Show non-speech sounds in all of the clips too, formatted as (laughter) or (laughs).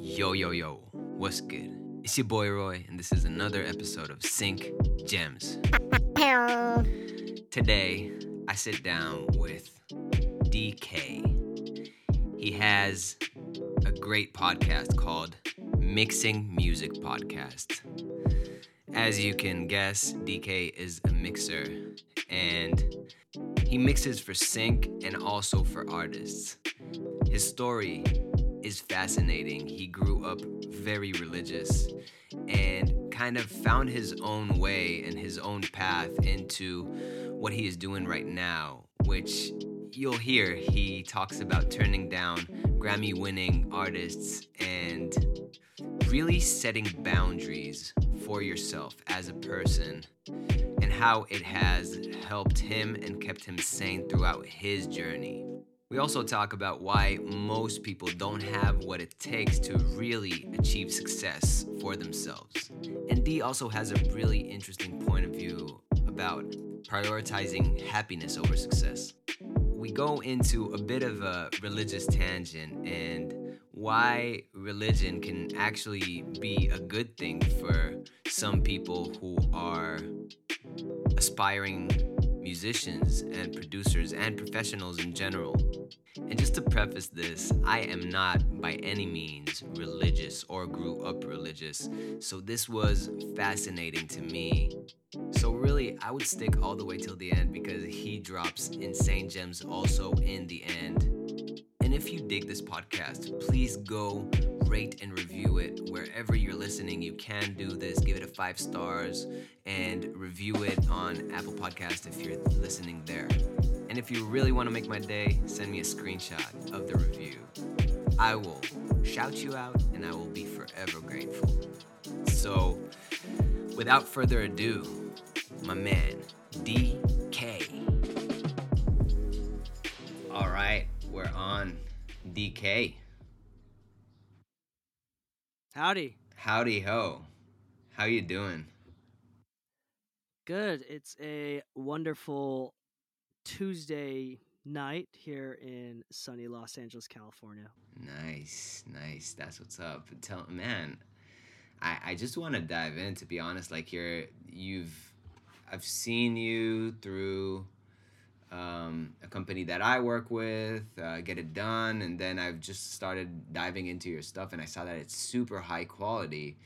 Yo, yo, yo, what's good? It's your boy Roy, and this is another episode of Sync Gems. Today, I sit down with Dee Kei. He has a great podcast called Mixing Music Podcast. As you can guess, Dee Kei is a mixer and he mixes for sync and also for artists. His story is fascinating. He grew up very religious and kind of found his own way and his own path into what he is doing right now, which you'll hear he talks about turning down Grammy winning artists and really setting boundaries for yourself as a person and how it has helped him and kept him sane throughout his journey. We also talk about why most people don't have what it takes to really achieve success for themselves. And D also has a really interesting point of view about prioritizing happiness over success. We go into a bit of a religious tangent and why religion can actually be a good thing for some people who are aspiring musicians and producers and professionals in general. And just to preface this, I am not by any means religious or grew up religious, so this was fascinating to me. So, really, I would stick all the way till the end because he drops insane gems also in the end. And if you dig this podcast, please go rate and review it wherever you're listening. You can do this. Give it a five stars and review it on Apple Podcast if you're listening there. And if you really want to make my day, send me a screenshot of the review. I will shout you out and I will be forever grateful. So, without further ado, my man, Dee Kei. All right, we're on Dee Kei. Howdy. Howdy ho. How you doing? Good. It's a wonderful Tuesday night here in sunny Los Angeles, California. Nice, nice. That's what's up. Tell man, I I just want to dive in. To be honest, like you're you've I've seen you through um, a company that I work with, uh, get it done, and then I've just started diving into your stuff, and I saw that it's super high quality.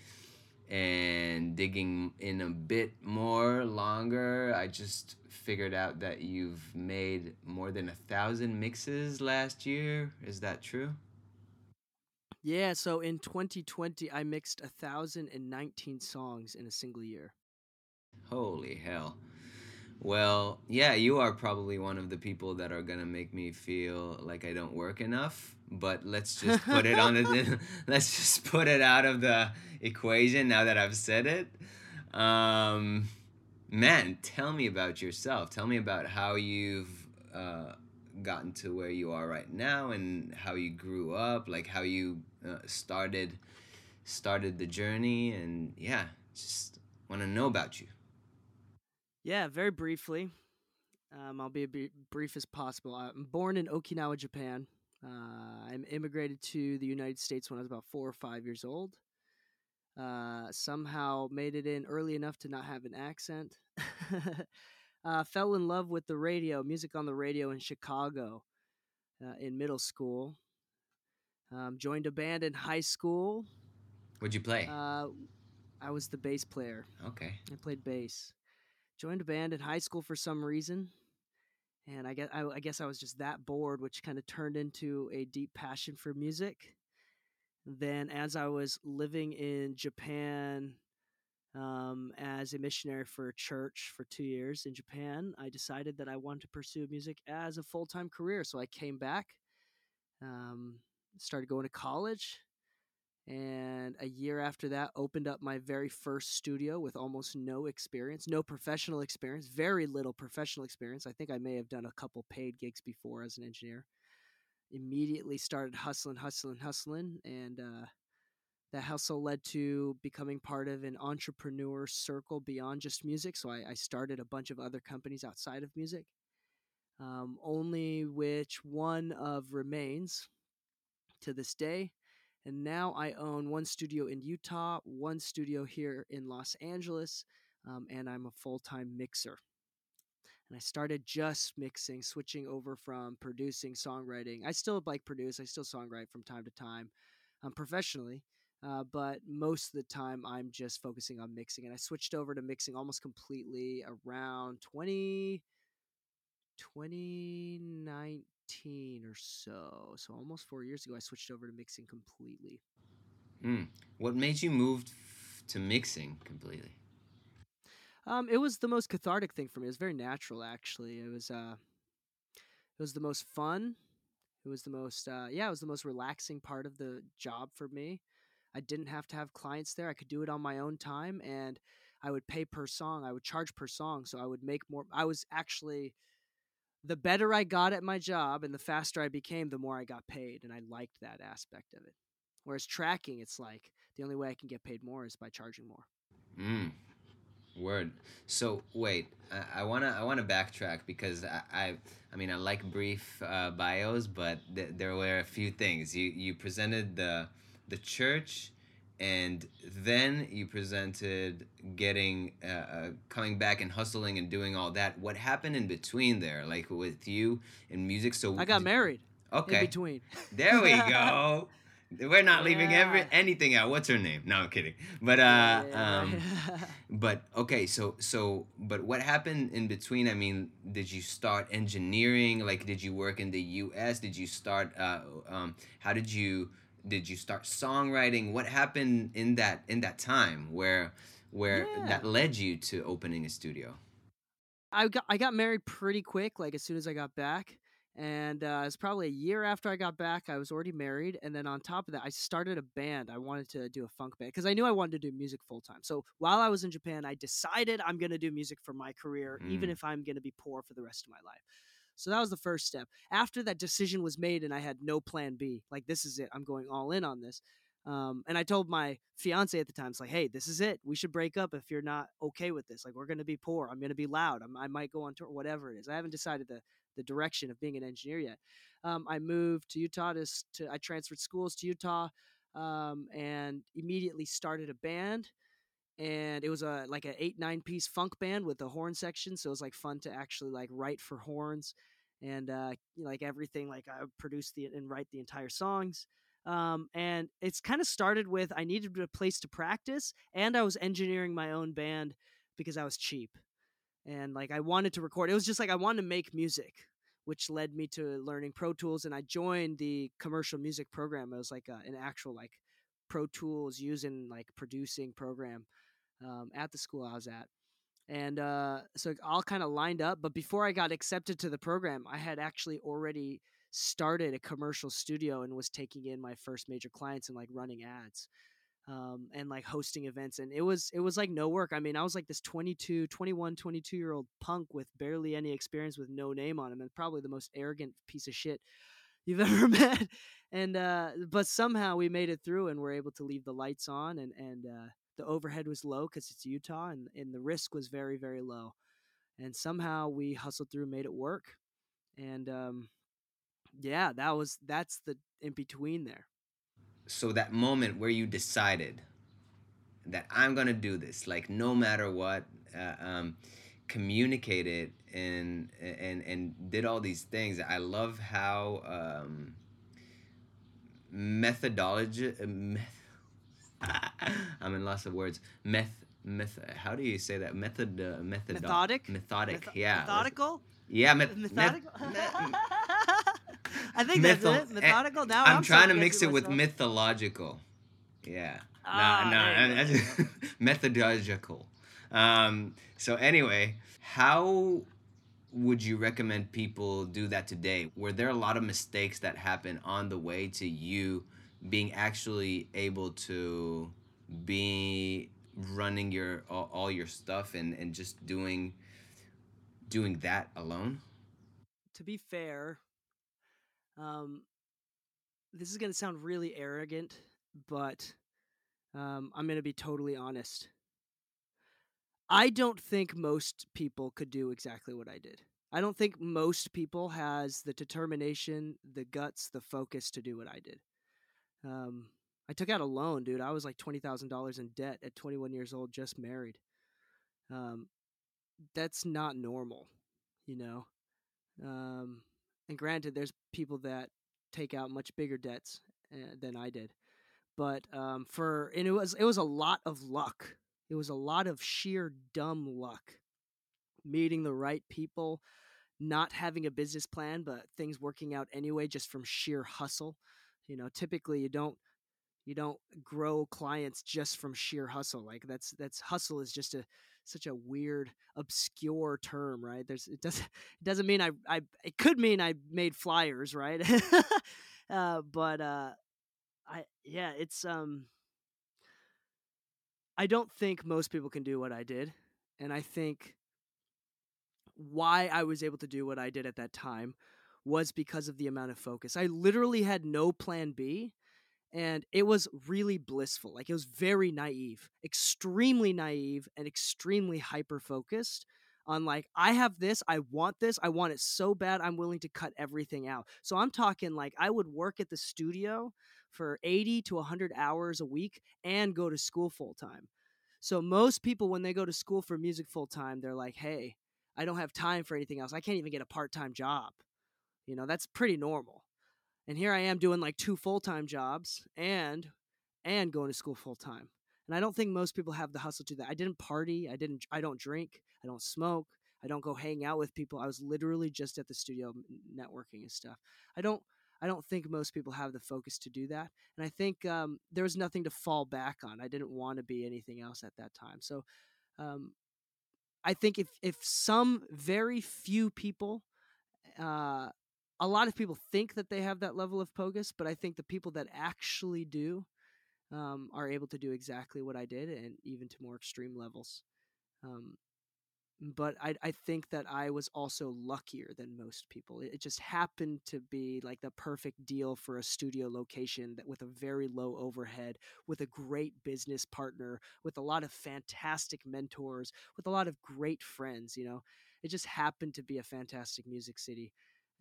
And digging in a bit more longer, I just figured out that you've made more than a thousand mixes last year. Is that true? Yeah, so in 2020, I mixed 1,019 songs in a single year. Holy hell. Well, yeah, you are probably one of the people that are gonna make me feel like I don't work enough. But let's just put it on the (laughs) (laughs) let's just put it out of the equation now that I've said it. Um, man, tell me about yourself. Tell me about how you've uh, gotten to where you are right now, and how you grew up, like how you uh, started started the journey, and yeah, just want to know about you. Yeah, very briefly. Um, I'll be as brief as possible. I'm born in Okinawa, Japan. Uh, I'm immigrated to the United States when I was about four or five years old. Uh, somehow made it in early enough to not have an accent. (laughs) uh, fell in love with the radio, music on the radio in Chicago uh, in middle school. Um, joined a band in high school. What'd you play? Uh, I was the bass player. Okay. I played bass joined a band in high school for some reason and I guess I, I, guess I was just that bored, which kind of turned into a deep passion for music. Then, as I was living in Japan um, as a missionary for a church for two years in Japan, I decided that I wanted to pursue music as a full time career. So I came back, um, started going to college, and a year after that opened up my very first studio with almost no experience no professional experience very little professional experience. I think i may have done a couple paid gigs before as an engineer. Immediately started hustling hustling hustling and uh, that hustle led to becoming part of an entrepreneur circle beyond just music so i, I started a bunch of other companies outside of music um, only which one of remains to this day And now I own one studio in Utah, one studio here in Los Angeles, um, and I'm a full time mixer. And I started just mixing, switching over from producing, songwriting. I still like produce, I still songwrite from time to time um, professionally. Uh, but most of the time I'm just focusing on mixing. And I switched over to mixing almost completely around 20, 2019 or so. So almost four years ago, I switched over to mixing completely. Mm. What made you move to mixing completely? Um, it was the most cathartic thing for me. It was very natural, actually. It was uh, it was the most fun. It was the most uh, yeah, it was the most relaxing part of the job for me. I didn't have to have clients there. I could do it on my own time and I would pay per song. I would charge per song. So I would make more. I was actually, the better I got at my job and the faster I became, the more I got paid. And I liked that aspect of it. Whereas tracking, it's like the only way I can get paid more is by charging more. Mm. Word. So wait, I, I wanna I wanna backtrack because I I, I mean I like brief uh, bios, but th- there were a few things you you presented the the church and then you presented getting uh, uh, coming back and hustling and doing all that. What happened in between there? Like with you in music? So i got married okay. in between. (laughs) There we go. (laughs) We're not leaving Yeah. every anything out. What's her name? No i'm kidding. But uh Yeah, um (laughs) but okay so so but what happened in between? I mean did you start engineering? Like did you work in the us did you start uh um how did you did you start songwriting what happened in that in that time where where Yeah. that led you to opening a studio I got I got married pretty quick, like as soon as I got back, and uh, it was probably a year after I got back. I was already married, and then on top of that, I started a band. I wanted to do a funk band because I knew I wanted to do music full time. So while I was in Japan, I decided I'm going to do music for my career, even Mm. if I'm going to be poor for the rest of my life. So that was the first step. After that decision was made, and I had no plan B, like this is it. I'm going all in on this. Um, and I told my fiance at the time, it's like, hey, this is it. We should break up if you're not okay with this. Like, we're going to be poor. I'm going to be loud. I'm, I might go on tour, whatever it is. I haven't decided the, the direction of being an engineer yet. Um, I moved to Utah to, to, I transferred schools to Utah um, and immediately started a band. And it was a like an eight nine piece funk band with a horn section, so it was like fun to actually like write for horns, and uh, like everything like I produced the and write the entire songs um, and it's kind of started with I needed a place to practice, and I was engineering my own band because I was cheap, and like I wanted to record. It was just like I wanted to make music, which led me to learning Pro Tools, and I joined the commercial music program. It was like a, an actual like Pro Tools using like producing program um, at the school I was at. And uh, so all kind of lined up. But before I got accepted to the program, I had actually already started a commercial studio and was taking in my first major clients and like running ads um, and like hosting events and it was it was like no work i mean i was like this 22 21 22 year old punk with barely any experience with no name on him and probably the most arrogant piece of shit you've (laughs) ever met and uh but somehow we made it through and we're able to leave the lights on and and uh the overhead was low because it's utah and and the risk was very very low and somehow we hustled through made it work and um yeah that was that's the in between there so that moment where you decided that I'm gonna do this, like no matter what, uh, um, communicated and and and did all these things. I love how um, methodology. Uh, meth- (laughs) I'm in lots of words. Meth. Meth. How do you say that? Method. Uh, method. Methodic? Methodic. Metho- yeah. methodical Yeah. Meth- meth- methodical meth- (laughs) i think Metho- that's it methodical now I'm, I'm, trying to mix it guessing with myself. mythological. Yeah. Ah, nah, you that's- (laughs) methodological. Um, so anyway, how would you recommend people do that today? Were there a lot of mistakes that happened on the way to you being actually able to be running your all, your stuff and and just doing doing that alone? to be fair, um, this is going to sound really arrogant, but um, I'm going to be totally honest. I don't think most people could do exactly what I did. I don't think most people has the determination, the guts, the focus to do what I did. Um, I took out a loan, dude. I was like twenty thousand dollars in debt at 21 years old, just married. Um, that's not normal, you know. Um, and granted, there's people that take out much bigger debts uh, than I did, but um, for and it was it was a lot of luck. It was a lot of sheer dumb luck, meeting the right people, not having a business plan, but things working out anyway, just from sheer hustle. You know, typically you don't you don't grow clients just from sheer hustle like that's that's hustle is just a such a weird obscure term right? There's it doesn't (laughs) it doesn't mean i i it could mean i made flyers right? (laughs) Uh, but uh i yeah it's um i don't think most people can do what i did and i think why i was able to do what i did at that time was because of the amount of focus i literally had no plan b and it was really blissful. Like it was very naive, extremely naive, and extremely hyper focused on like I have this, I want this, I want it so bad, I'm willing to cut everything out. So I'm talking like I would work at the studio for 80 to 100 hours a week and go to school full time. So most people when they go to school for music full time, they're like, "Hey, I don't have time for anything else. I can't even get a part-time job." You know, that's pretty normal and here I am doing like two full time jobs and and going to school full time. And I don't think most people have the hustle to that. I didn't party. I didn't. I don't drink. I don't smoke. I don't go hang out with people. I was literally just at the studio networking and stuff. I don't. I don't think most people have the focus to do that. And I think um, there was nothing to fall back on. I didn't want to be anything else at that time. So um, I think if if some very few people uh, a lot of people think that they have that level of focus, but I think the people that actually do um, are able to do exactly what I did and even to more extreme levels. Um, but I, I think that I was also luckier than most people. It, it just happened to be like the perfect deal for a studio location that with a very low overhead, with a great business partner, with a lot of fantastic mentors, with a lot of great friends. You know, it just happened to be a fantastic music city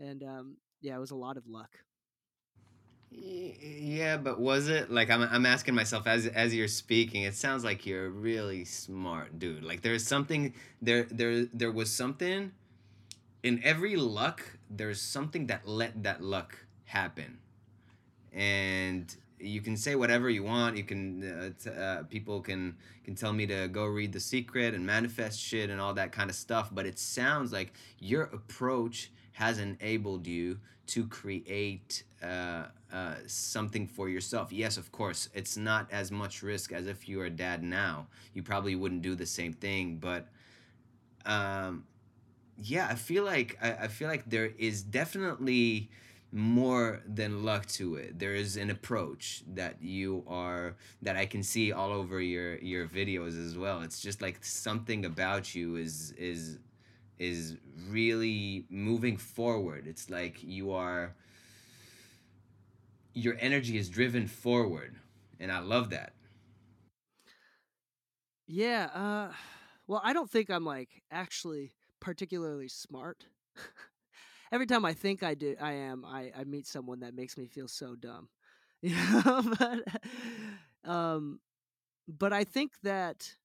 and um, yeah, it was a lot of luck. Yeah, but was it like I'm I'm asking myself as as you're speaking, it sounds like you're a really smart dude. Like there's something there there there was something in every luck, there's something that let that luck happen. And you can say whatever you want. You can uh, t- uh, people can can tell me to go read the secret and manifest shit and all that kind of stuff, but it sounds like your approach has enabled you to create uh, uh, something for yourself. Yes, of course, it's not as much risk as if you were a dad now. You probably wouldn't do the same thing, but um, yeah, I feel like I, I feel like there is definitely more than luck to it. There is an approach that you are that I can see all over your your videos as well. It's just like something about you is is is really moving forward. It's like you are your energy is driven forward and I love that. Yeah, uh well, I don't think I'm like actually particularly smart. (laughs) Every time I think I do I am, I I meet someone that makes me feel so dumb. (laughs) You know, but um but I think that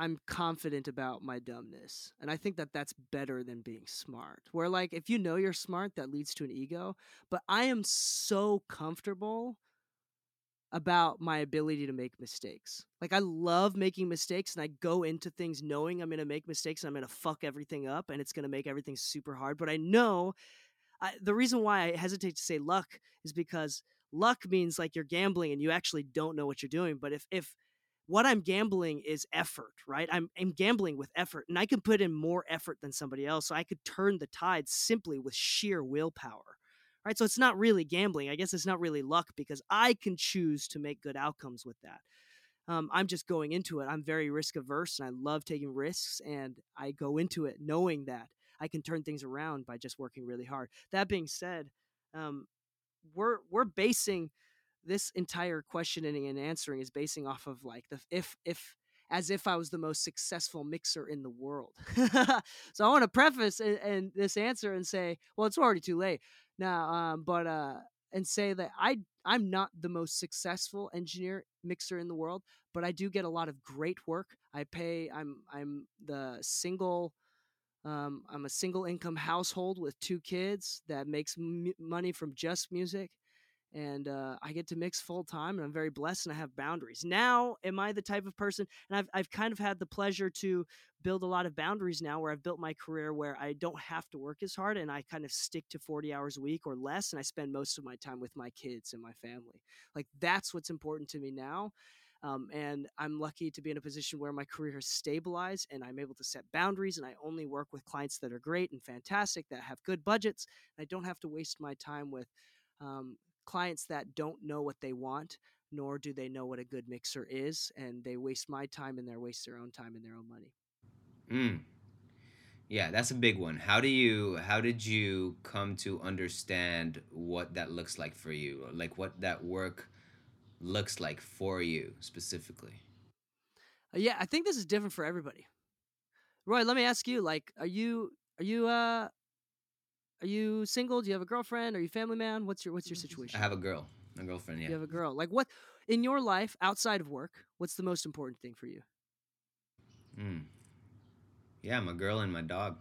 I'm confident about my dumbness. And I think that that's better than being smart. Where, like, if you know you're smart, that leads to an ego. But I am so comfortable about my ability to make mistakes. Like, I love making mistakes and I go into things knowing I'm going to make mistakes and I'm going to fuck everything up and it's going to make everything super hard. But I know I, the reason why I hesitate to say luck is because luck means like you're gambling and you actually don't know what you're doing. But if, if, what I'm gambling is effort, right? I'm, I'm gambling with effort, and I can put in more effort than somebody else. So I could turn the tide simply with sheer willpower, right? So it's not really gambling. I guess it's not really luck because I can choose to make good outcomes with that. Um, I'm just going into it. I'm very risk averse, and I love taking risks, and I go into it knowing that I can turn things around by just working really hard. That being said, um, we're we're basing this entire questioning and answering is basing off of like the if if as if I was the most successful mixer in the world. (laughs) so I want to preface and, and, this answer and say, well, it's already too late now. Um, but uh, and say that I I'm not the most successful engineer mixer in the world, but I do get a lot of great work. I pay I'm I'm the single um, I'm a single income household with two kids that makes m- money from just music and uh, I get to mix full time, and I'm very blessed, and I have boundaries. Now, am I the type of person? And I've I've kind of had the pleasure to build a lot of boundaries now, where I've built my career where I don't have to work as hard, and I kind of stick to 40 hours a week or less, and I spend most of my time with my kids and my family. Like that's what's important to me now. Um, and I'm lucky to be in a position where my career has stabilized and I'm able to set boundaries and I only work with clients that are great and fantastic that have good budgets. I don't have to waste my time with um, clients that don't know what they want nor do they know what a good mixer is and they waste my time and they waste their own time and their own money. Mm. yeah that's a big one. How do you how did you come to understand what that looks like for you? Like what that work looks like for you specifically? Uh, yeah i think this is different for everybody. Roy let me ask you like are you are you uh are you single? Do you have a girlfriend? Are you family man? What's your what's your situation? I have a girl, a girlfriend. Yeah. You have a girl. Like what in your life outside of work? What's the most important thing for you? Hmm. Yeah, my girl and my dog.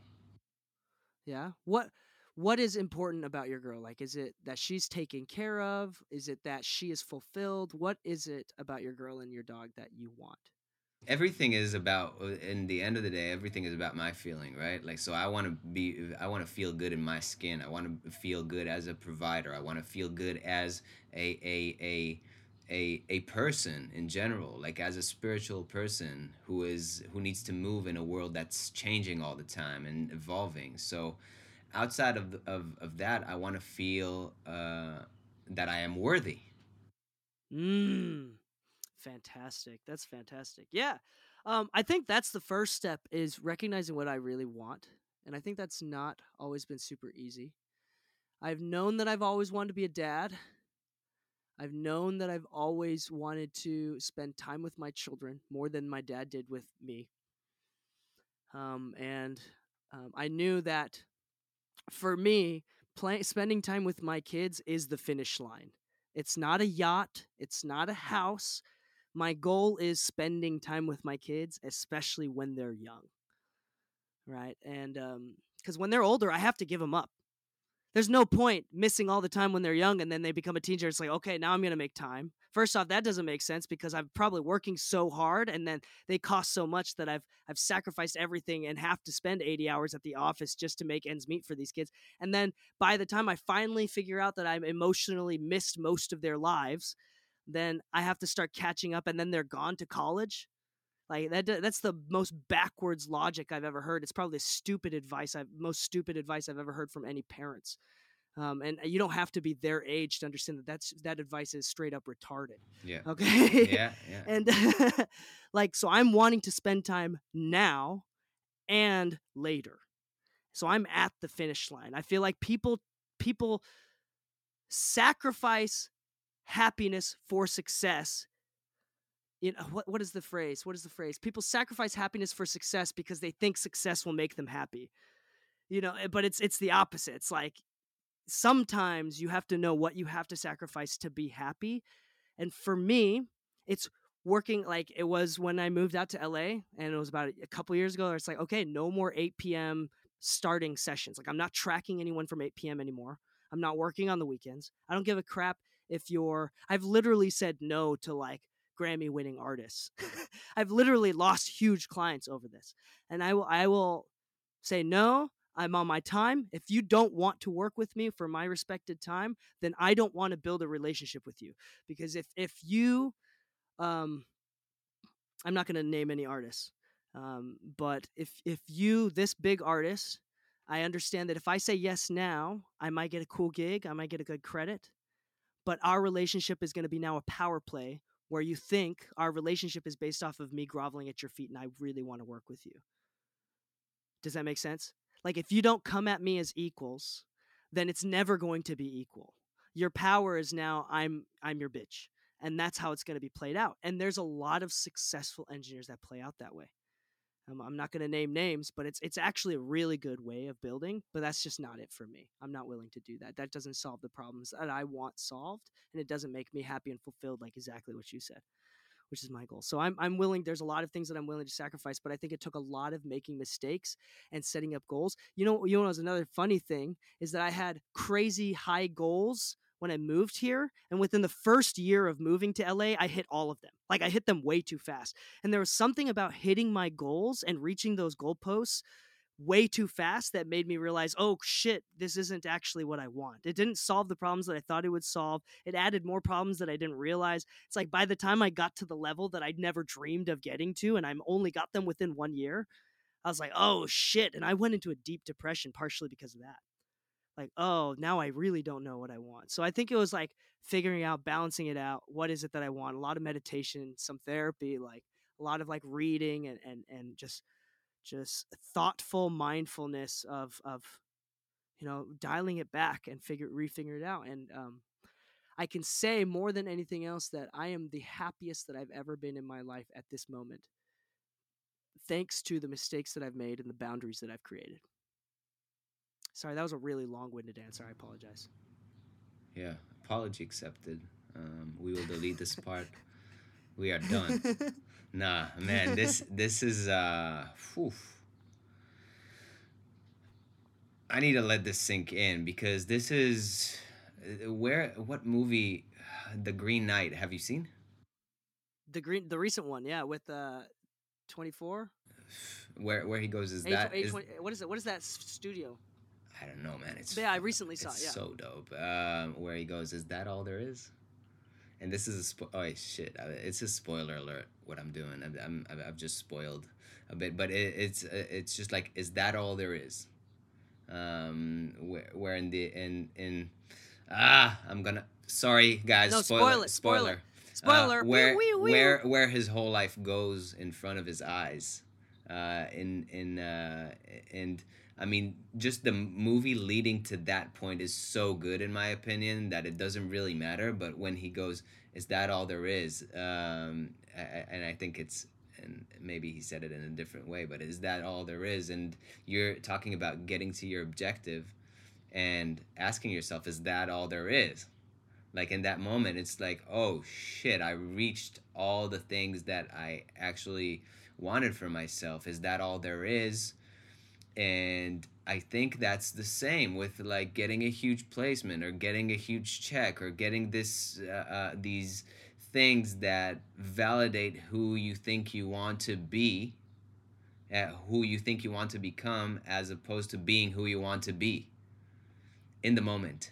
Yeah. What what is important about your girl? Like is it that she's taken care of? Is it that she is fulfilled? What is it about your girl and your dog that you want? Everything is about uh, in the end of the day everything is about my feeling right? Like so i want to be i want to feel good in my skin. I want to feel good as a provider. I want to feel good as a a a a, a person in general like as a spiritual person who is who needs to move in a world that's changing all the time and evolving. So outside of of, of that i want to feel uh, that i am worthy. Mm fantastic. That's fantastic. Yeah. Um, I think that's the first step is recognizing what I really want. And I think that's not always been super easy. I've known that I've always wanted to be a dad. I've known that I've always wanted to spend time with my children more than my dad did with me. Um, and um, I knew that for me, play, spending time with my kids is the finish line. It's not a yacht, it's not a house, my goal is spending time with my kids, especially when they're young. Right. And because um, when they're older, I have to give them up. There's no point missing all the time when they're young and then they become a teenager. It's like, okay, now I'm going to make time. First off, that doesn't make sense because I'm probably working so hard and then they cost so much that I've I've sacrificed everything and have to spend 80 hours at the office just to make ends meet for these kids. And then by the time I finally figure out that I'm emotionally missed most of their lives, then I have to start catching up, and then they're gone to college. Like that that's the most backwards logic I've ever heard. It's probably the stupid advice I've most stupid advice I've ever heard from any parents. Um, and you don't have to be their age to understand that that's that advice is straight up retarded. Yeah. Okay. Yeah. Yeah. (laughs) and (laughs) like so I'm wanting to spend time now and later. So I'm at the finish line. I feel like people people sacrifice happiness for success. You know what what is the phrase? What is the phrase? People sacrifice happiness for success because they think success will make them happy. You know eh, but it's it's the opposite. It's like sometimes you have to know what you have to sacrifice to be happy. And for me it's working like it was when i moved out to la and it was about a couple years ago it's like okay no more 8 p.m starting sessions. Like i'm not tracking anyone from 8 p.m anymore. I'm not working on the weekends. I don't give a crap if you're I've literally said no to like Grammy winning artists. (laughs) I've literally lost huge clients over this. And I will I will say no, I'm on my time. If you don't want to work with me for my respected time, then I don't want to build a relationship with you. Because if if you um I'm not going to name any artists. Um, but if if you this big artist, I understand that if I say yes now, I might get a cool gig, I might get a good credit but our relationship is going to be now a power play where you think our relationship is based off of me groveling at your feet and I really want to work with you. Does that make sense? Like if you don't come at me as equals, then it's never going to be equal. Your power is now I'm I'm your bitch. And that's how it's going to be played out. And there's a lot of successful engineers that play out that way. Um, I'm not going to name names, but it's it's actually a really good way of building. But that's just not it for me. I'm not willing to do that. That doesn't solve the problems that I want solved, and it doesn't make me happy and fulfilled, like exactly what you said, which is my goal. So I'm I'm willing. There's a lot of things that I'm willing to sacrifice, but I think it took a lot of making mistakes and setting up goals. You know, you know, was another funny thing is that I had crazy high goals when I moved here. And within the first year of moving to LA, I hit all of them. Like I hit them way too fast. And there was something about hitting my goals and reaching those goalposts way too fast that made me realize, oh shit, this isn't actually what I want. It didn't solve the problems that I thought it would solve. It added more problems that I didn't realize. It's like by the time I got to the level that I'd never dreamed of getting to, and I'm only got them within one year, I was like, oh shit. And I went into a deep depression partially because of that like oh now i really don't know what i want. So i think it was like figuring out balancing it out what is it that i want? A lot of meditation some therapy like a lot of like reading and and, and just just thoughtful mindfulness of of you know dialing it back and figure refigure it out. And um i can say more than anything else that i am the happiest that i've ever been in my life at this moment thanks to the mistakes that i've made and the boundaries that i've created Sorry, that was a really long-winded answer. I apologize. Yeah, apology accepted. Um, we will delete this part. we are done. (laughs) nah, man, this this is uh, whew. I need to let this sink in because this is uh, where what movie, (sighs) The Green Knight. Have you seen? The green, the recent one, yeah, with uh, twenty four. Where where he goes is A- that A- is, what is it? What is that studio? I don't know, man. It's Yeah, I recently saw it. Yeah. so dope. Um, where he goes, is that all there is? And this is a spo- oh shit! It's a spoiler alert. What I'm doing, I'm, I'm I've- I've just spoiled a bit, but it, it's it's just like, is that all there is? Um, where, where in the in in ah, I'm gonna sorry guys. No, spoiler, spoil it, spoiler. Spoiler. Uh, where where where his whole life goes in front of his eyes, uh, in in uh, and I mean just the movie leading to that point is so good in my opinion that it doesn't really matter. But when he goes, "Is that all there is?" Um, and I think it's and maybe he said it in a different way, but is that all there is? And you're talking about getting to your objective and asking yourself, is that all there is? like in that moment it's like oh shit i reached all the things that i actually wanted for myself is that all there is and i think that's the same with like getting a huge placement or getting a huge check or getting this uh, uh, these things that validate who you think you want to be uh, who you think you want to become as opposed to being who you want to be in the moment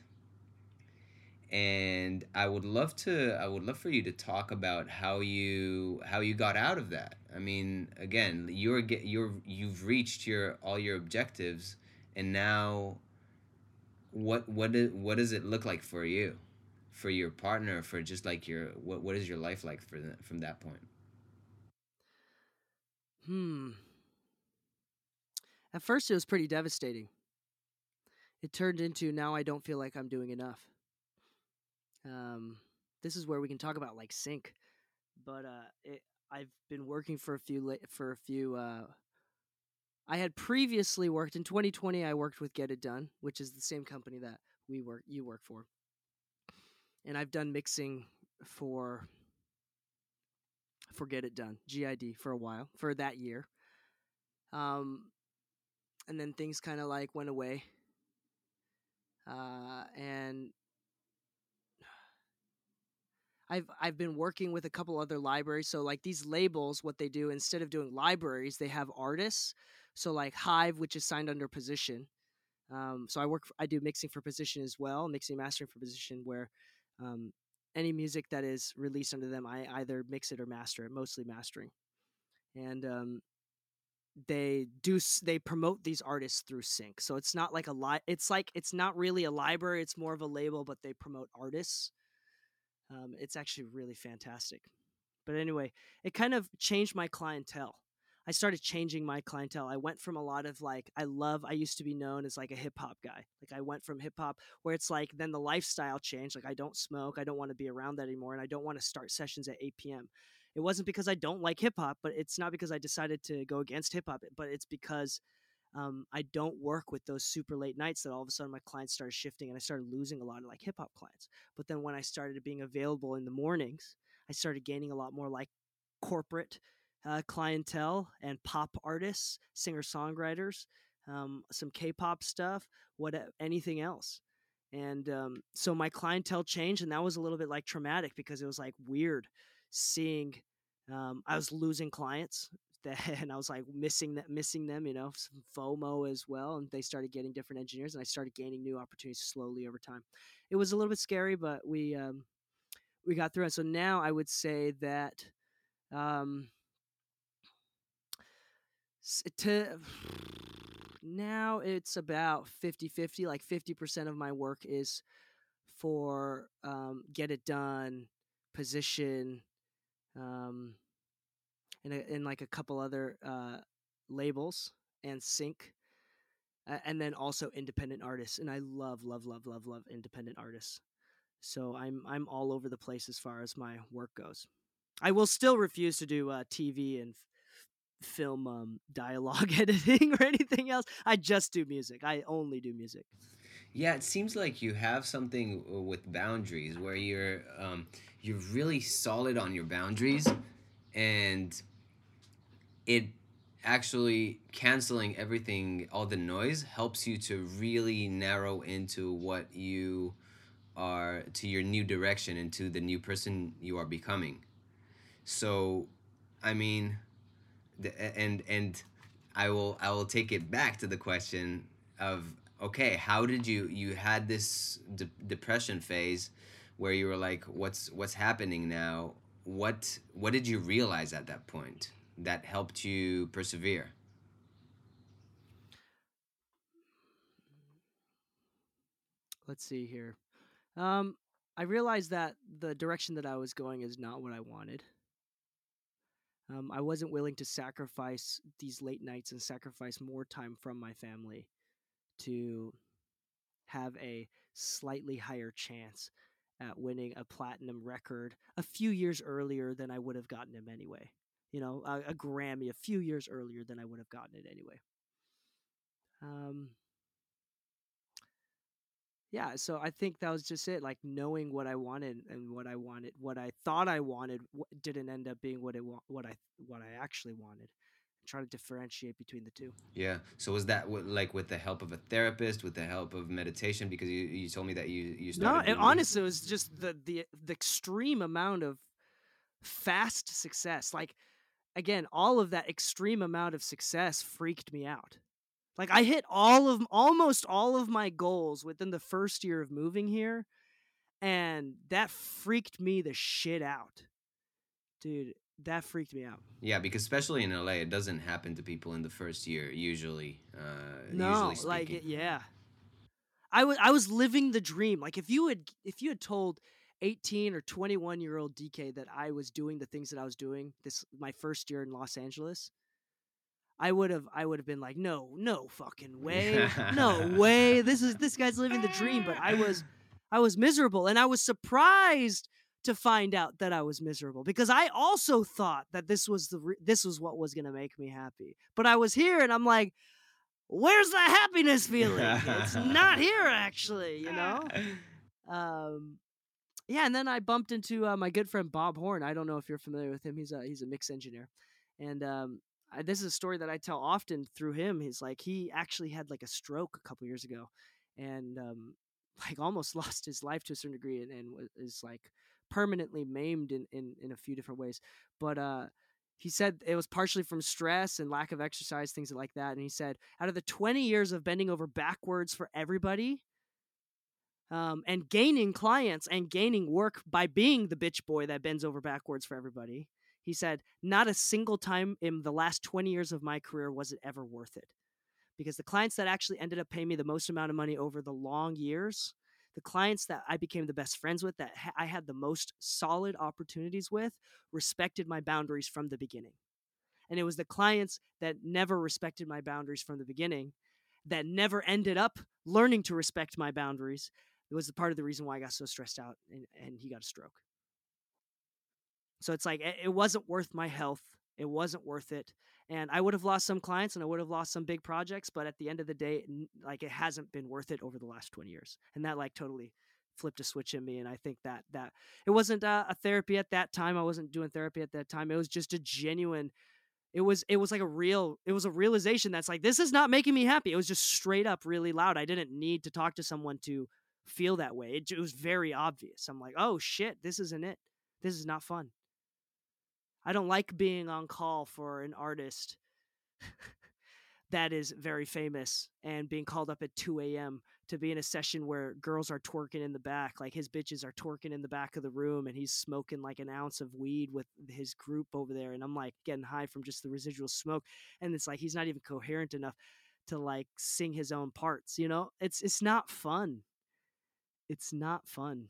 and I would love to I would love for you to talk about how you how you got out of that. I mean, again, you're get you're you've reached your all your objectives and now what what do, what does it look like for you? For your partner, for just like your what what is your life like for the, from that point? Hmm. At first, it was pretty devastating. It turned into now I don't feel like I'm doing enough. Um, this is where we can talk about like sync, but uh, it, I've been working for a few for a few. Uh, I had previously worked in 2020. I worked with Get It Done, which is the same company that we work you work for, and I've done mixing for for Get It Done GID for a while for that year. Um, and then things kind of like went away. Uh, and I've I've been working with a couple other libraries. So like these labels, what they do instead of doing libraries, they have artists. So like Hive, which is signed under Position. Um, so I work, I do mixing for Position as well, mixing mastering for Position, where um, any music that is released under them, I either mix it or master it, mostly mastering. And um, they do they promote these artists through sync so it's not like a li- it's like it's not really a library it's more of a label but they promote artists um, it's actually really fantastic. But anyway it kind of changed my clientele. I started changing my clientele. I went from a lot of like i love i used to be known as like a hip-hop guy. Like i went from hip-hop where it's like then the lifestyle changed like i don't smoke i don't want to be around that anymore and i don't want to start sessions at 8 p.m it wasn't because I don't like hip hop, but it's not because I decided to go against hip hop, but it's because um, I don't work with those super late nights that all of a sudden my clients started shifting and I started losing a lot of like hip hop clients. But then when I started being available in the mornings, I started gaining a lot more like corporate uh, clientele and pop artists, singer songwriters, um, some K-pop stuff, what anything else. And um, so my clientele changed, and that was a little bit like traumatic because it was like weird seeing um, I was losing clients (laughs) that, and I was like missing that, missing them, you know, some FOMO as well. And they started getting different engineers, and I started gaining new opportunities slowly over time. It was a little bit scary, but we um, we got through it. So now I would say that um, to (sighs) now it's about 50-50 like 50% of my work is for um, get it done position um, and, a, like a couple other uh, labels and sync and then also independent artists and i love love love love love independent artists. So i'm i'm all over the place as far as my work goes. I will still refuse to do uh, tv and f- film um, (laughs) dialogue (laughs) editing or anything else. I just do music. I only do music. Yeah it seems like you have something uh, with boundaries where you're um, you're really solid on your boundaries and it actually canceling everything all the noise helps you to really narrow into what you are to your new direction and to the new person you are becoming. So i mean and and i will i will take it back to the question of okay how did you you had this de- depression phase where you were like what's what's happening now? What what did you realize at that point that helped you persevere? Let's see here. Um i realized that the direction that i was going is not what i wanted. Um, i wasn't willing to sacrifice these late nights and sacrifice more time from my family to have a slightly higher chance at winning a platinum record a few years earlier than I would have gotten him anyway. You know, a, a Grammy a few years earlier than I would have gotten it anyway. Um, yeah, so I think that was just it. Like knowing what I wanted and what I wanted, what I thought I wanted, didn't end up being what it what I what I actually wanted try to differentiate between the two. Yeah. So was that like with the help of a therapist, with the help of meditation? Because you, you told me that you you started. No, it, honestly, it was just the the the extreme amount of fast success. Like again, all of that extreme amount of success freaked me out. Like I hit all of almost all of my goals within the first year of moving here, and that freaked me the shit out, dude that freaked me out. Yeah, because especially in LA, it doesn't happen to people in the first year usually. Uh, no, usually like yeah. I was I was living the dream. Like if you had if you had told 18 or 21 year old Dee Kei that I was doing the things that I was doing this my first year in Los Angeles, I would have I would have been like, no, no fucking way, no way. This is this guy's living the dream. But I was (laughs) I was miserable, and I was surprised to find out that I was miserable because I also thought that this was the re- this was what was going to make me happy. But I was here and I'm like where's the happiness feeling? it's not (laughs) here actually, you know? (laughs) Um yeah, and then I bumped into uh, my good friend Bob Horn. I don't know if you're familiar with him. He's a he's a mix engineer. And um I, this is a story that I tell often through him. He's like he actually had like a stroke a couple years ago and um (laughs) like almost (laughs) lost his life to a certain degree and, and is like permanently maimed in, in, in a few different ways. But uh, he said it was partially from stress and lack of exercise, things like that. And he said, out of the 20 years of bending over backwards for everybody um, and gaining clients and gaining work by being the bitch boy that bends over backwards for everybody, he said, not a single time in the last 20 years of my career was it ever worth it. Because the clients that actually ended up paying me the most amount of money over the long years the clients that I became the best friends with, that I had the most solid opportunities with, respected my boundaries from the beginning. And it was the clients that never respected my boundaries from the beginning that never ended up learning to respect my boundaries. It was part of the reason why I got so stressed out and, and he got a stroke. So it's like it wasn't worth my health. It wasn't worth it. And I would have lost some clients and I would have lost some big projects, but at the end of the day, like it hasn't been worth it over the last 20 years. And that like totally flipped a switch in me and i think that that it wasn't a, a, therapy at that time i wasn't doing therapy at that time it was just a genuine it was it was like a real it was a realization that's like this is not making me happy it was just straight up really loud i didn't need to talk to someone to feel that way it, it was very obvious i'm like oh shit this isn't it this is not fun i don't like being on call for an artist (laughs) that is very famous and being called up at 2 a.m to be in a session where girls are twerking in the back, like his bitches are twerking in the back of the room, and he's smoking like an ounce of weed with his group over there, and I'm like getting high from just the residual smoke, and it's like he's not even coherent enough to like sing his own parts, you know? It's it's not fun. It's not fun.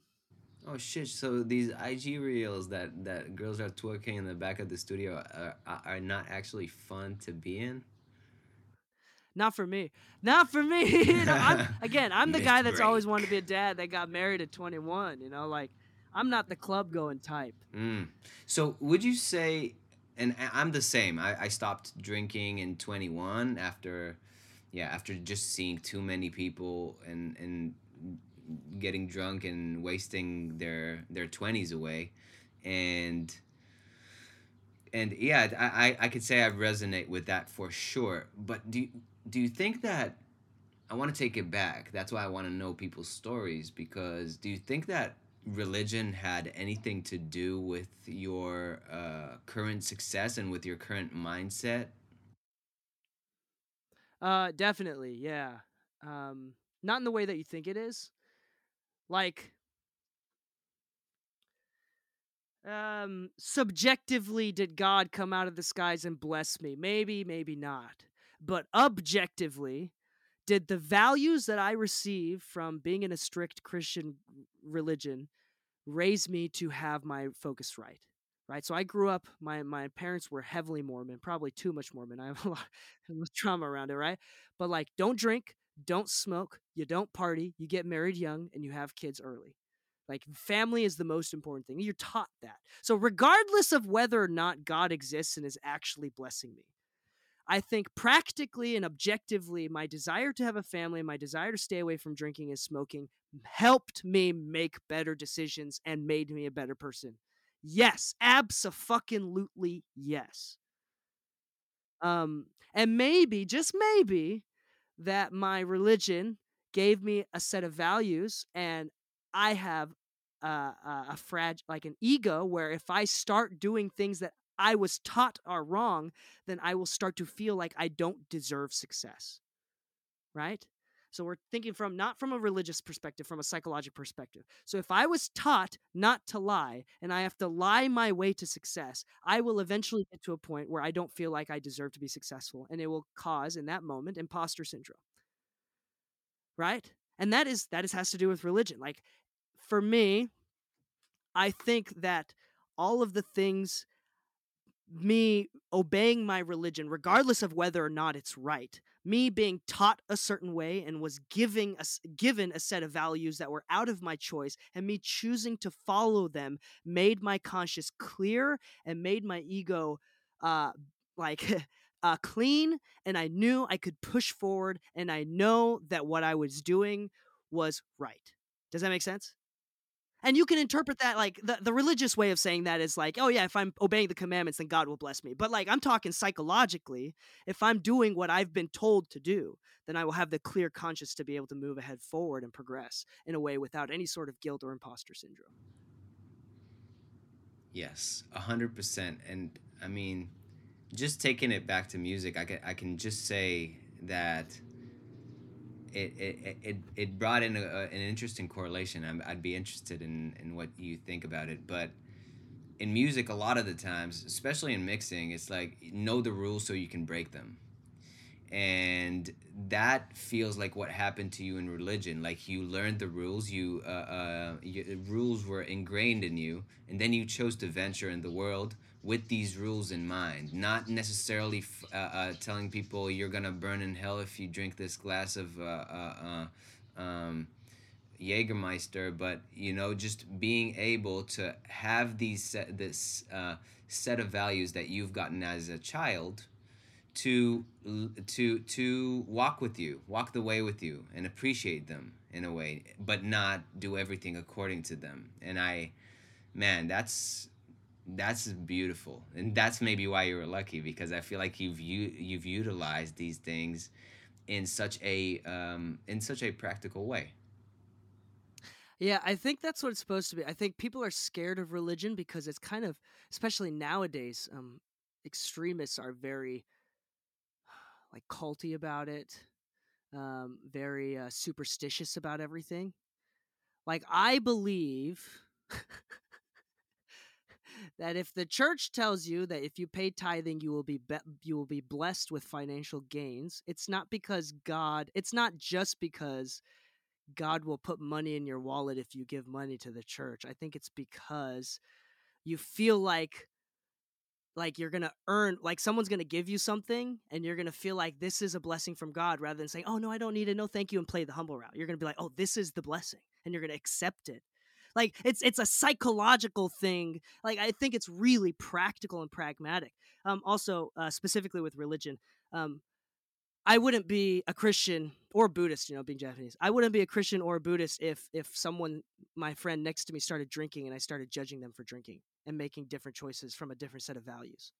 Oh shit! So these IG reels that that girls are twerking in the back of the studio are, are not actually fun to be in. Not for me. Not for me. (laughs) you know, I'm, (laughs) again, I'm the guy that's always wanted to be a dad that got married at 21. You know, like I'm not the club going type. Mm. So would you say? And I'm the same. I, I stopped drinking in 21 after, yeah, after just seeing too many people and and getting drunk and wasting their their 20s away, and and yeah, I, I I could say I resonate with that for sure. But do do you think that I want to take it back? That's why I want to know people's stories because do you think that religion had anything to do with your uh, current success and with your current mindset? Uh, definitely, yeah. Um, not in the way that you think it is. Like, um, subjectively, did God come out of the skies and bless me? Maybe, maybe not but objectively, did the values that I receive from being in a strict Christian religion raise me to have my focus right? Right. So I grew up, my my parents were heavily Mormon, probably too much Mormon. I have a lot (laughs) of trauma around it, right? But like don't drink, don't smoke, you don't party, you get married young, and you have kids early. Like family is the most important thing. You're taught that. So regardless of whether or not God exists and is actually blessing me, I think practically and objectively, my desire to have a family, my desire to stay away from drinking and smoking helped me make better decisions and made me a better person. Yes, absolutely yes. Um, and maybe, just maybe, that my religion gave me a set of values and I have uh, a fragile, like an ego, where if I start doing things that I was taught are wrong, then I will start to feel like I don't deserve success. Right? So we're thinking from not from a religious perspective, from a psychological perspective. So if I was taught not to lie and I have to lie my way to success, I will eventually get to a point where I don't feel like I deserve to be successful and it will cause in that moment imposter syndrome. Right? And that is that is has to do with religion. Like for me, I think that all of the things me obeying my religion, regardless of whether or not it's right, me being taught a certain way and was giving a, given a set of values that were out of my choice, and me choosing to follow them made my conscience clear and made my ego uh, like (laughs) uh, clean. And I knew I could push forward, and I know that what I was doing was right. Does that make sense? And you can interpret that like the, the religious way of saying that is like, oh yeah, if I'm obeying the commandments, then God will bless me. But like I'm talking psychologically, if I'm doing what I've been told to do, then I will have the clear conscience to be able to move ahead forward and progress in a way without any sort of guilt or imposter syndrome. Yes, a hundred percent. And I mean, just taking it back to music, I can I can just say that it it, it, it brought in a, an interesting correlation. i would be interested in, in what you think about it. But in music, a lot of the times, especially in mixing, it's like know the rules so you can break them. And that feels like what happened to you in religion. Like you learned the rules, you, uh, uh, you, rules were ingrained in you, and then you chose to venture in the world with these rules in mind, not necessarily uh, uh, telling people you're gonna burn in hell if you drink this glass of uh, uh, uh, um, Jägermeister, but you know, just being able to have these set, this uh, set of values that you've gotten as a child to to to walk with you, walk the way with you, and appreciate them in a way, but not do everything according to them. And I, man, that's that's beautiful, and that's maybe why you were lucky because I feel like you've you, you've utilized these things in such a um, in such a practical way. Yeah, I think that's what it's supposed to be. I think people are scared of religion because it's kind of, especially nowadays, um, extremists are very (sighs) like culty about it, um, very uh, superstitious about everything. Like I believe (laughs) that if the church tells you that if you pay tithing you will be, be you will be blessed with financial gains, it's not because God. It's not just because God will put money in your wallet if you give money to the church. I think it's because you feel like like you're gonna earn like someone's gonna give you something and you're gonna feel like this is a blessing from god rather than saying oh no i don't need it no thank you and play the humble route you're gonna be like oh this is the blessing and you're gonna accept it like it's it's a psychological thing like i think it's really practical and pragmatic um also uh, specifically with religion um I wouldn't be a Christian or Buddhist, you know, being Japanese. I wouldn't be a Christian or a Buddhist if if someone, my friend next to me, started drinking and I started judging them for drinking and making different choices from a different set of values.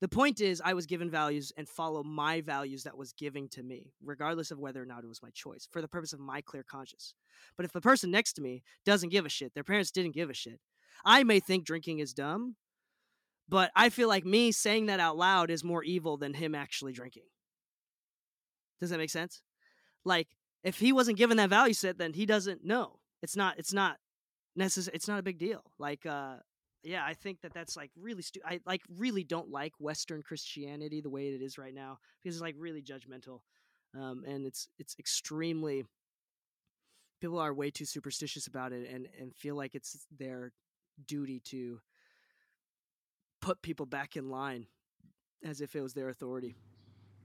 The point is, I was given values and follow my values that was giving to me, regardless of whether or not it was my choice, for the purpose of my clear conscience. But if the person next to me doesn't give a shit, their parents didn't give a shit, I may think drinking is dumb, but I feel like me saying that out loud is more evil than him actually drinking. Does that make sense? Like if he wasn't given that value set, then he doesn't know. It's not. It's not necessary. It's not a big deal. Like, uh, yeah, I think that that's like really. Stu- I like really don't like Western Christianity the way it is right now because it's like really judgmental, um, and it's it's extremely. People are way too superstitious about it and and feel like it's their duty to put people back in line as if it was their authority.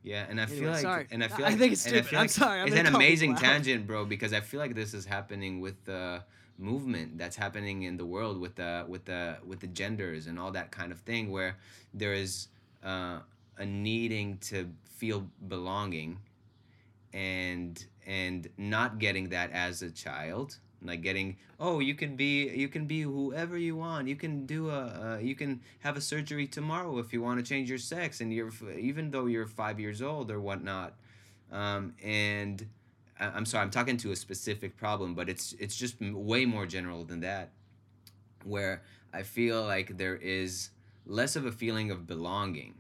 Yeah, and I Anyway, feel like, sorry. and I feel I like, think it's stupid. I'm like sorry. I'm it's an amazing tangent, bro, because I feel like this is happening with the movement that's happening in the world with the with the with the genders and all that kind of thing, where there is uh, a needing to feel belonging, and and not getting that as a child, like getting oh you can be you can be whoever you want. You can do a uh, you can have a surgery tomorrow if you want to change your sex and you're even though you're five years old or whatnot. Um, and i'm sorry i'm talking to a specific problem but it's it's just way more general than that where i feel like there is less of a feeling of belonging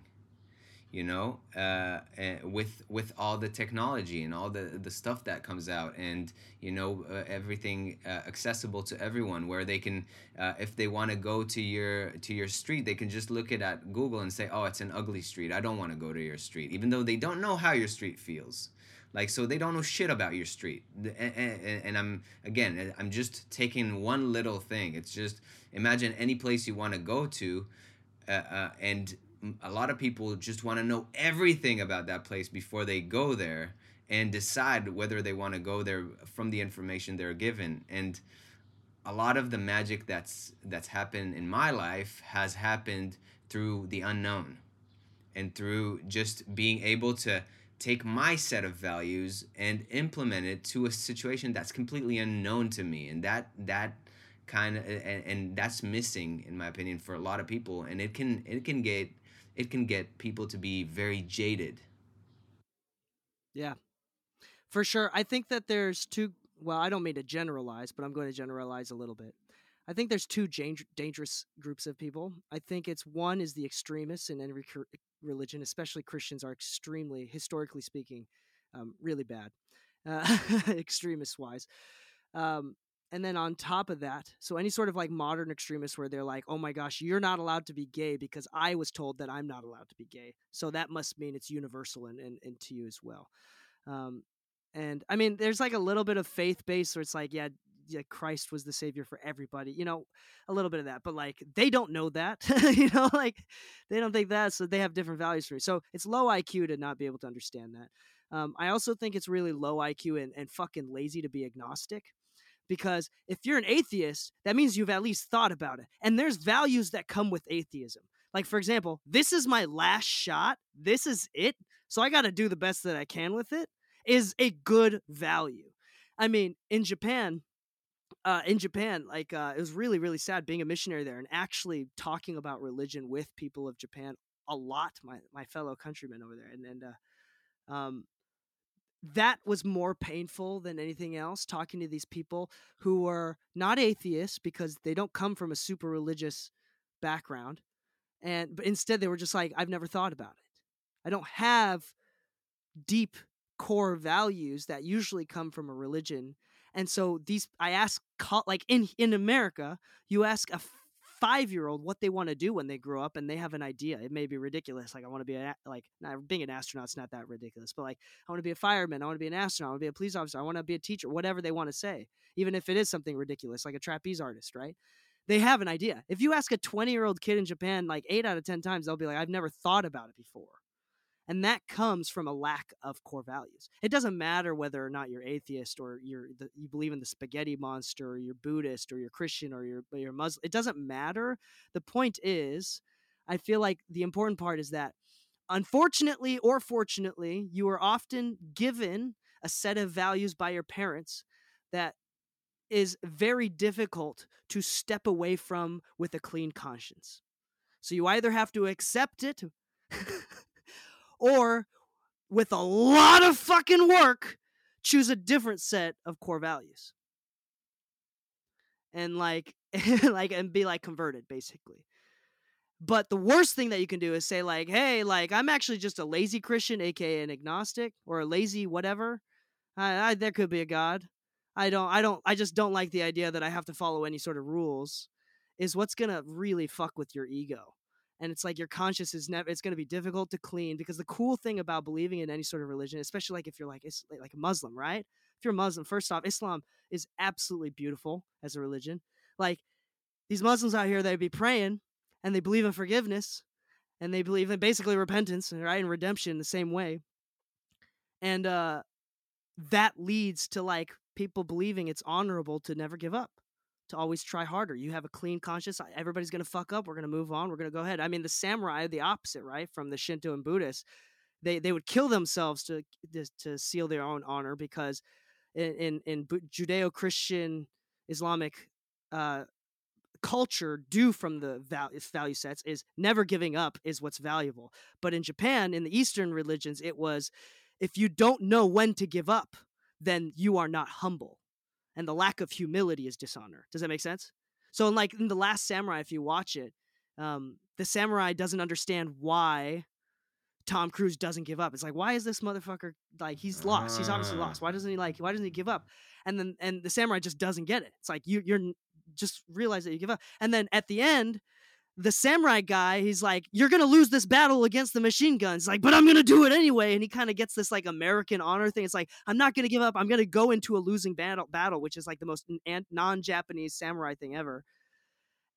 you know uh, eh, with with all the technology and all the the stuff that comes out and you know uh, everything uh, accessible to everyone where they can uh, if they want to go to your to your street they can just look it at google and say oh it's an ugly street. I don't want to go to your street even though they don't know how your street feels like so they don't know shit about your street. And, and, and i'm again i'm just taking one little thing. It's just imagine any place you want to go to uh, uh, and a lot of people just want to know everything about that place before they go there and decide whether they want to go there from the information they're given. And a lot of the magic that's that's happened in my life has happened through the unknown and through just being able to take my set of values and implement it to a situation that's completely unknown to me and that that kind of and, and that's missing in my opinion for a lot of people and it can it can get it can get people to be very jaded Yeah, for sure. I think that there's two. Well, I don't mean to generalize, but I'm going to generalize a little bit. I think there's two dangerous groups of people. I think it's one is the extremists in every religion, especially Christians, are extremely, historically speaking, um, really bad, uh, (laughs) extremist wise. Um, and then on top of that, so any sort of like modern extremists where they're like, oh my gosh, you're not allowed to be gay because I was told that I'm not allowed to be gay. So that must mean it's universal and, and, and to you as well. Um, and I mean, there's like a little bit of faith based where it's like, yeah, yeah, Christ was the savior for everybody, you know, a little bit of that, but like they don't know that, (laughs) you know, like they don't think that, so they have different values for me. So it's low IQ to not be able to understand that. Um, I also think it's really low IQ and, and fucking lazy to be agnostic because if you're an atheist, that means you've at least thought about it. And there's values that come with atheism. Like, for example, this is my last shot, this is it. So I got to do the best that I can with it, is a good value. I mean, in Japan, uh, in Japan, like uh, it was really, really sad being a missionary there and actually talking about religion with people of Japan a lot, my my fellow countrymen over there, and and uh, um, that was more painful than anything else. Talking to these people who were not atheists because they don't come from a super religious background, and but instead they were just like, I've never thought about it. I don't have deep core values that usually come from a religion and so these i ask like in in america you ask a five year old what they want to do when they grow up and they have an idea. It may be ridiculous like i want to be a, like not being an astronaut's not that ridiculous but like i want to be a fireman i want to be an astronaut i want to be a police officer i want to be a teacher whatever they want to say even if it is something ridiculous like a trapeze artist right? They have an idea. If you ask a 20 year old kid in japan like 8 out of 10 times they'll be like i've never thought about it before and that comes from a lack of core values. It doesn't matter whether or not you're atheist or you're the, you believe in the spaghetti monster or you're buddhist or you're christian or you're, you're muslim it doesn't matter. The point is i feel like the important part is that unfortunately or fortunately you are often given a set of values by your parents that is very difficult to step away from with a clean conscience. So you either have to accept it (laughs) or with a lot of fucking work, choose a different set of core values. And like (laughs) like and be like converted basically. But the worst thing that you can do is say like, "Hey, like I'm actually just a lazy Christian, aka an agnostic or a lazy whatever. I, I there could be a god. I don't I don't I just don't like the idea that I have to follow any sort of rules." Is what's going to really fuck with your ego and it's like your conscience is never it's going to be difficult to clean because the cool thing about believing in any sort of religion especially like if you're like it's like a muslim right? If you're muslim first off islam is absolutely beautiful as a religion. Like these muslims out here they'd be praying and they believe in forgiveness and they believe in basically repentance right and redemption the same way. And uh that leads to like people believing it's honorable to never give up to always try harder. You have a clean conscience. Everybody's going to fuck up. We're going to move on. We're going to go ahead. I mean, the samurai, the opposite, right? From the Shinto and Buddhist, they they would kill themselves to to seal their own honor because in in, in Judeo Christian Islamic uh, culture due from the value, value sets is never giving up is what's valuable. But in Japan, in the Eastern religions, it was if you don't know when to give up, then you are not humble and the lack of humility is dishonor. Does that make sense? So, in like in the Last Samurai, if you watch it, um, the samurai doesn't understand why Tom Cruise doesn't give up. It's like, why is this motherfucker like he's lost? He's obviously lost. Why doesn't he like? Why doesn't he give up? And then and the samurai just doesn't get it. It's like you you're just realize that you give up. And then at the end, the samurai guy, he's like, "You're gonna lose this battle against the machine guns." Like, but I'm gonna do it anyway. And he kind of gets this like American honor thing. It's like, I'm not gonna give up. I'm gonna go into a losing battle, battle, which is like the most non-Japanese samurai thing ever.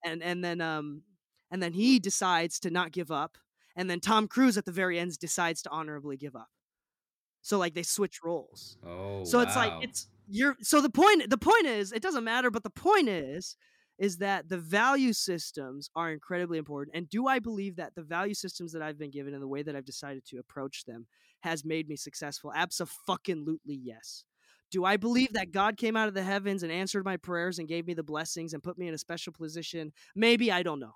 And and then um and then he decides to not give up. And then Tom Cruise at the very end decides to honorably give up. So like they switch roles. Oh, so it's wow. like it's you're. So the point the point is it doesn't matter, but the point is is that the value systems are incredibly important. And do I believe that the value systems that I've been given and the way that I've decided to approach them has made me successful? Absolutely yes. Do I believe that God came out of the heavens and answered my prayers and gave me the blessings and put me in a special position? Maybe I don't know.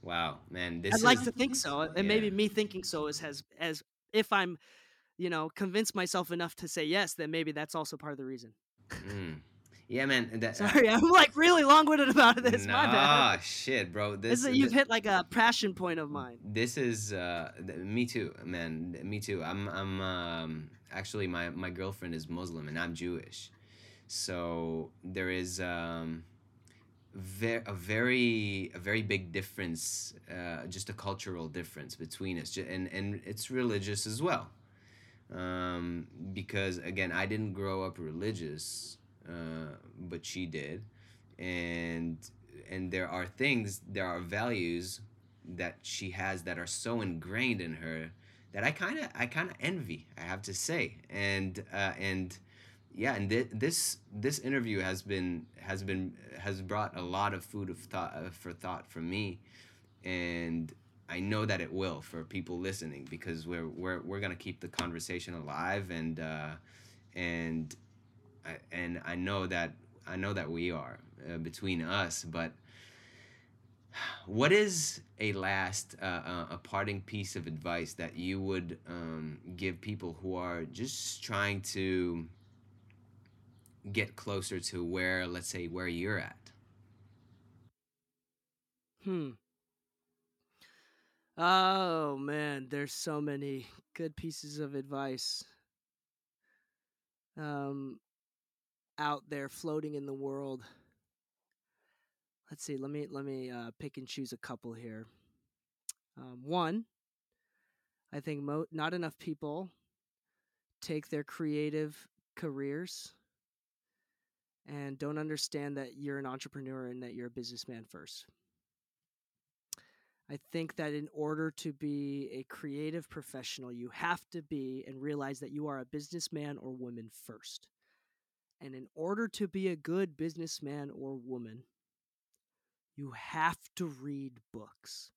Wow, man, I'd is... like to think so, and yeah. maybe me thinking so is has as if I'm, you know, convinced myself enough to say yes, then maybe that's also part of the reason. mm. Yeah, man. That, uh Sorry, (laughs) I'm like really long-winded about this. Nah, My bad. shit, bro. This, this you've hit like a passion point of mine. This is uh, me too, man. Me too. I'm I'm um, actually my my girlfriend is Muslim and I'm Jewish, so there is um, ver- a very a very big difference, uh, just a cultural difference between us, and and it's religious as well. Um, because again, I didn't grow up religious uh, but she did, and and there are things, there are values that she has that are so ingrained in her that I kind of I kind of envy. I have to say, and uh, and yeah, and th- this this interview has been has been has brought a lot of food of thought uh, for thought for me, and I know that it will for people listening because we're we're we're gonna keep the conversation alive and uh, and I, and I know that I know that we are uh, between us, but what is a last uh, uh, a parting piece of advice that you would um, give people who are just trying to get closer to where let's say where you're at Hmm. Oh man, there's so many good pieces of advice um out there floating in the world. Let's see. Let me let me uh, pick and choose a couple here. Um, one, I think mo- not enough people take their creative careers and don't understand that you're an entrepreneur and that you're a businessman first. I think that in order to be a creative professional, you have to be and realize that you are a businessman or woman first. And in order to be a good businessman or woman, you have to read books.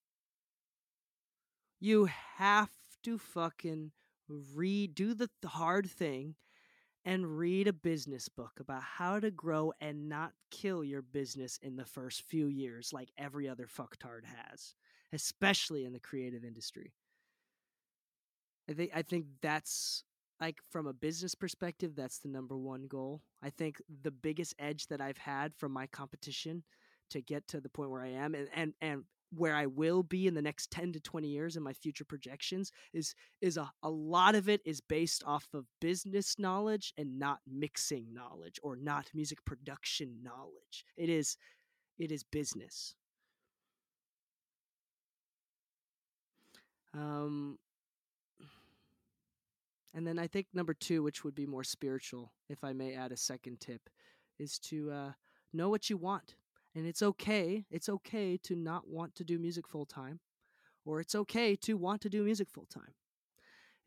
You have to fucking read, do the hard thing and read a business book about how to grow and not kill your business in the first few years like every other fucktard has, especially in the creative industry. I think I think that's like from a business perspective that's the number one goal. I think the biggest edge that I've had from my competition to get to the point where I am and and, and where I will be in the next 10 to 20 years in my future projections is is a, a lot of it is based off of business knowledge and not mixing knowledge or not music production knowledge. It is it is business. Um and then I think number 2 which would be more spiritual if I may add a second tip is to uh, know what you want and it's okay. It's okay to not want to do music full time, or it's okay to want to do music full time.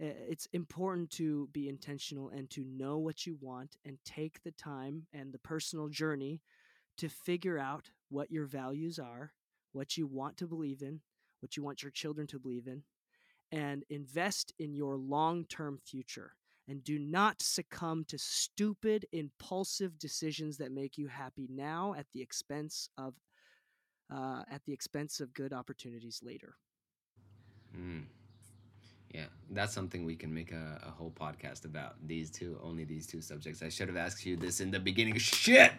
It's important to be intentional and to know what you want and take the time and the personal journey to figure out what your values are, what you want to believe in, what you want your children to believe in, and invest in your long term future and do not succumb to stupid, impulsive decisions that make you happy now at the expense of uh, at the expense of good opportunities later. Mm. Yeah, that's something we can make a, a, whole podcast about. These two, only these two subjects. I should have asked you this in the beginning. Shit.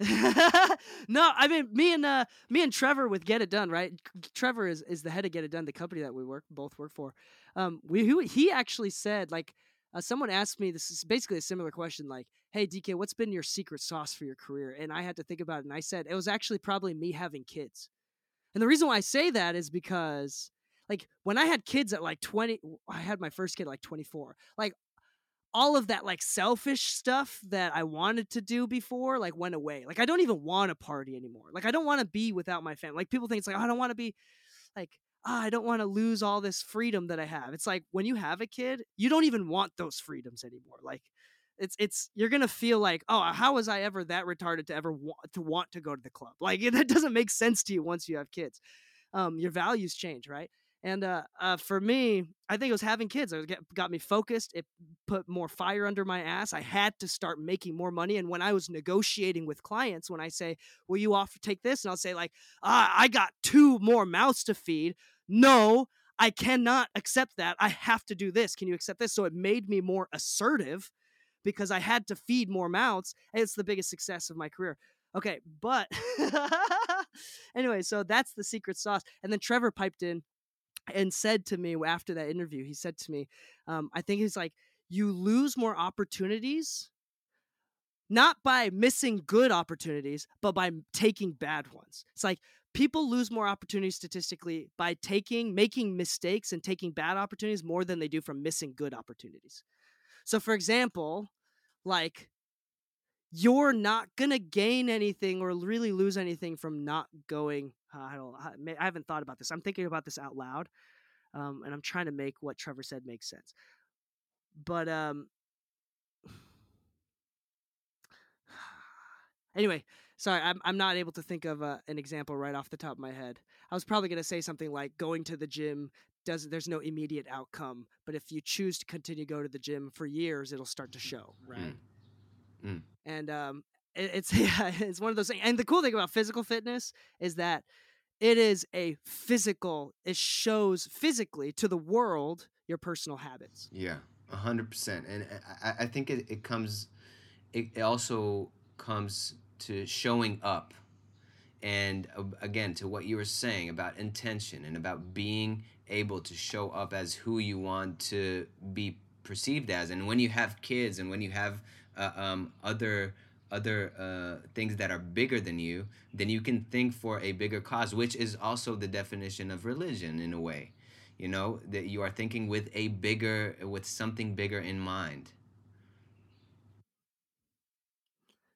(laughs) no, I mean me and uh, me and Trevor with Get It Done, right? Trevor is, is the head of Get It Done, the company that we work both work for. Um, we he, he actually said like uh, someone asked me this is basically a similar question like, "Hey Dee Kei, what's been your secret sauce for your career?" And I had to think about it, and I said it was actually probably me having kids. And the reason why I say that is because like when I had kids at like 20, I had my first kid like 24. Like all of that like selfish stuff that I wanted to do before like went away. Like I don't even want to party anymore. Like I don't want to be without my family. Like people think it's like oh, I don't want to be like oh, I don't want to lose all this freedom that I have. It's like when you have a kid, you don't even want those freedoms anymore. Like it's it's you're gonna feel like oh how was I ever that retarded to ever want to want to go to the club? Like (laughs) that doesn't make sense to you once you have kids. Um, your values change, right? And uh, uh, for me, I think it was having kids. It got me focused. It put more fire under my ass. I had to start making more money. And when I was negotiating with clients, when I say, "Will you offer take this?" and I'll say like, ah, "I got two more mouths to feed." No, I cannot accept that. I have to do this. Can you accept this? So it made me more assertive because I had to feed more mouths. And it's the biggest success of my career. Okay, but (laughs) anyway, so that's the secret sauce. And then Trevor piped in and said to me after that interview, he said to me, um, I think he's like, you lose more opportunities, not by missing good opportunities, but by taking bad ones. It's like people lose more opportunities statistically by taking, making mistakes and taking bad opportunities more than they do from missing good opportunities. So, for example, like you're not gonna gain anything or really lose anything from not going I don't. I haven't thought about this. I'm thinking about this out loud, um, and I'm trying to make what Trevor said make sense. But um, (sighs) anyway, sorry, I'm I'm not able to think of uh, an example right off the top of my head. I was probably going to say something like going to the gym does there's no immediate outcome, but if you choose to continue to go to the gym for years, it'll start to mm, show, right? Mm. Mm. And um, it, it's (laughs) yeah, it's one of those things. And the cool thing about physical fitness is that it is a physical. It shows physically to the world your personal habits. Yeah, hundred percent. And I, I think it, it comes, it, it also comes to showing up. And uh, again, to what you were saying about intention and about being able to show up as who you want to be perceived as. And when you have kids and when you have uh, um, other other uh, things that are bigger than you, then you can think for a bigger cause, which is also the definition of religion in a way. You know, that you are thinking with a bigger, with something bigger in mind.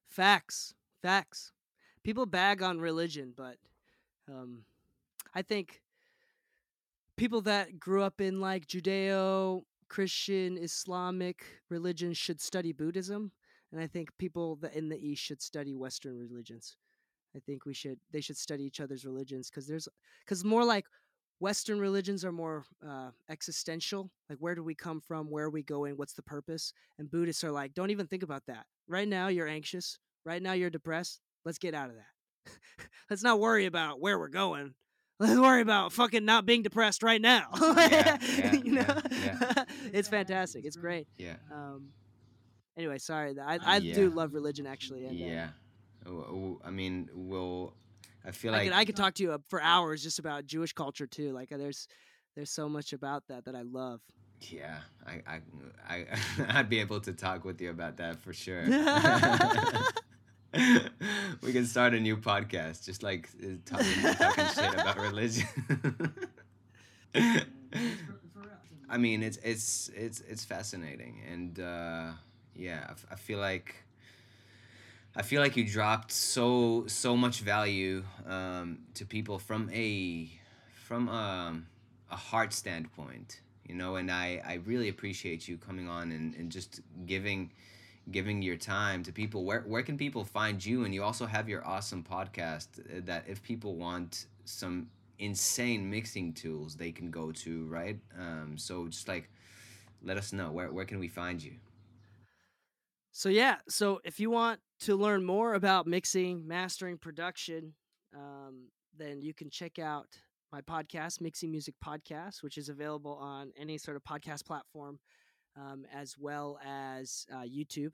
Facts, facts. People bag on religion, but um, I think people that grew up in like Judeo, Christian, Islamic religion should study Buddhism and I think people in the East should study Western religions. I think we should they should study each other's religions because there's because more like Western religions are more uh, existential. Like, where do we come from? Where are we going? What's the purpose? And Buddhists are like, don't even think about that. Right now, you're anxious. Right now, you're depressed. Let's get out of that. (laughs) Let's not worry about where we're going. (laughs) Let's worry about fucking not being depressed right now. yeah, (laughs) yeah, you know, yeah, yeah. it's fantastic. It's great. Yeah. Um, anyway, sorry. I Uh, I yeah. do love religion actually. And, uh, Yeah. W- I mean, we'll. I feel I like could I could talk to you uh, for hours just about Jewish culture too. Like uh, there's there's so much about that that I love. Yeah, I, I, I, (laughs) I'd be able to talk with you about that for sure. (laughs) (laughs) we can start a new podcast, just like uh, talking, talking shit about religion. I mean, it's it's it's it's fascinating, and uh, yeah, I, feel like I feel like you dropped so so much value um, to people from a from um, a heart standpoint, you know, and I I really appreciate you coming on and, and just giving giving your time to people. Where where can people find you? And you also have your awesome podcast uh, that if people want some insane mixing tools, they can go to, right? Um, so just like let us know where where can we find you? So yeah, so if you want to learn more about mixing, mastering, production, um, then you can check out my podcast, Mixing Music Podcast, which is available on any sort of podcast platform, um, as well as uh, YouTube.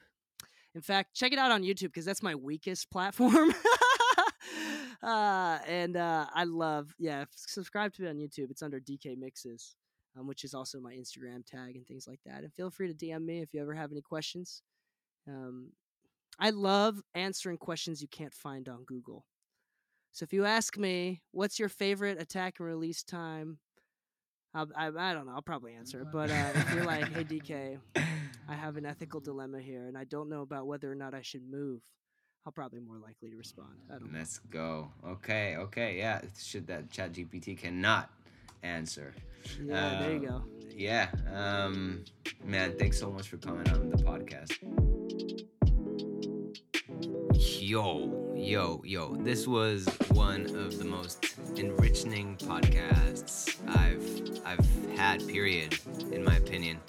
In fact, check it out on YouTube because that's my weakest platform. (laughs) uh, and uh, I love, yeah, subscribe to me on YouTube. It's under Dee Kei Mixes, um, which is also my Instagram tag and things like that. And feel free to DM me if you ever have any questions. Um, I love answering questions you can't find on Google. So if you ask me, what's your favorite attack and release time? I'll, I, I don't know. I'll probably answer. But uh, if you're like, hey, Dee Kei, I have an ethical (laughs) dilemma here and I don't know about whether or not I should move, I'll probably more likely to respond. I don't. Let's go. Okay, okay, yeah. Shit that ChatGPT cannot answer. Yeah, there you Uh, go. Yeah. Um man, thanks so much for coming on the podcast. Yo, yo, yo. This was one of the most enriching podcasts I've I've had, period, in my opinion.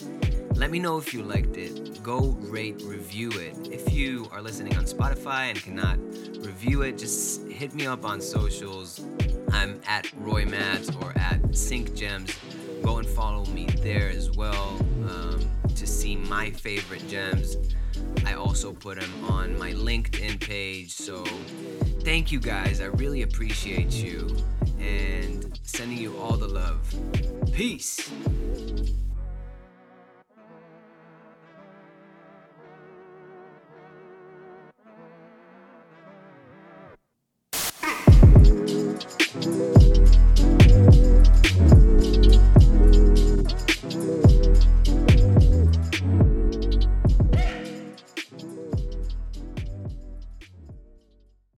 Let me know if you liked it. Go rate, review it. If you are listening on Spotify and cannot review it, just hit me up on socials. I'm at Roy Mats or at Sync Gems. Go and follow me there as well um, to see my favorite gems. I also put them on my LinkedIn page. So thank you guys. I really appreciate you and sending you all the love. Peace.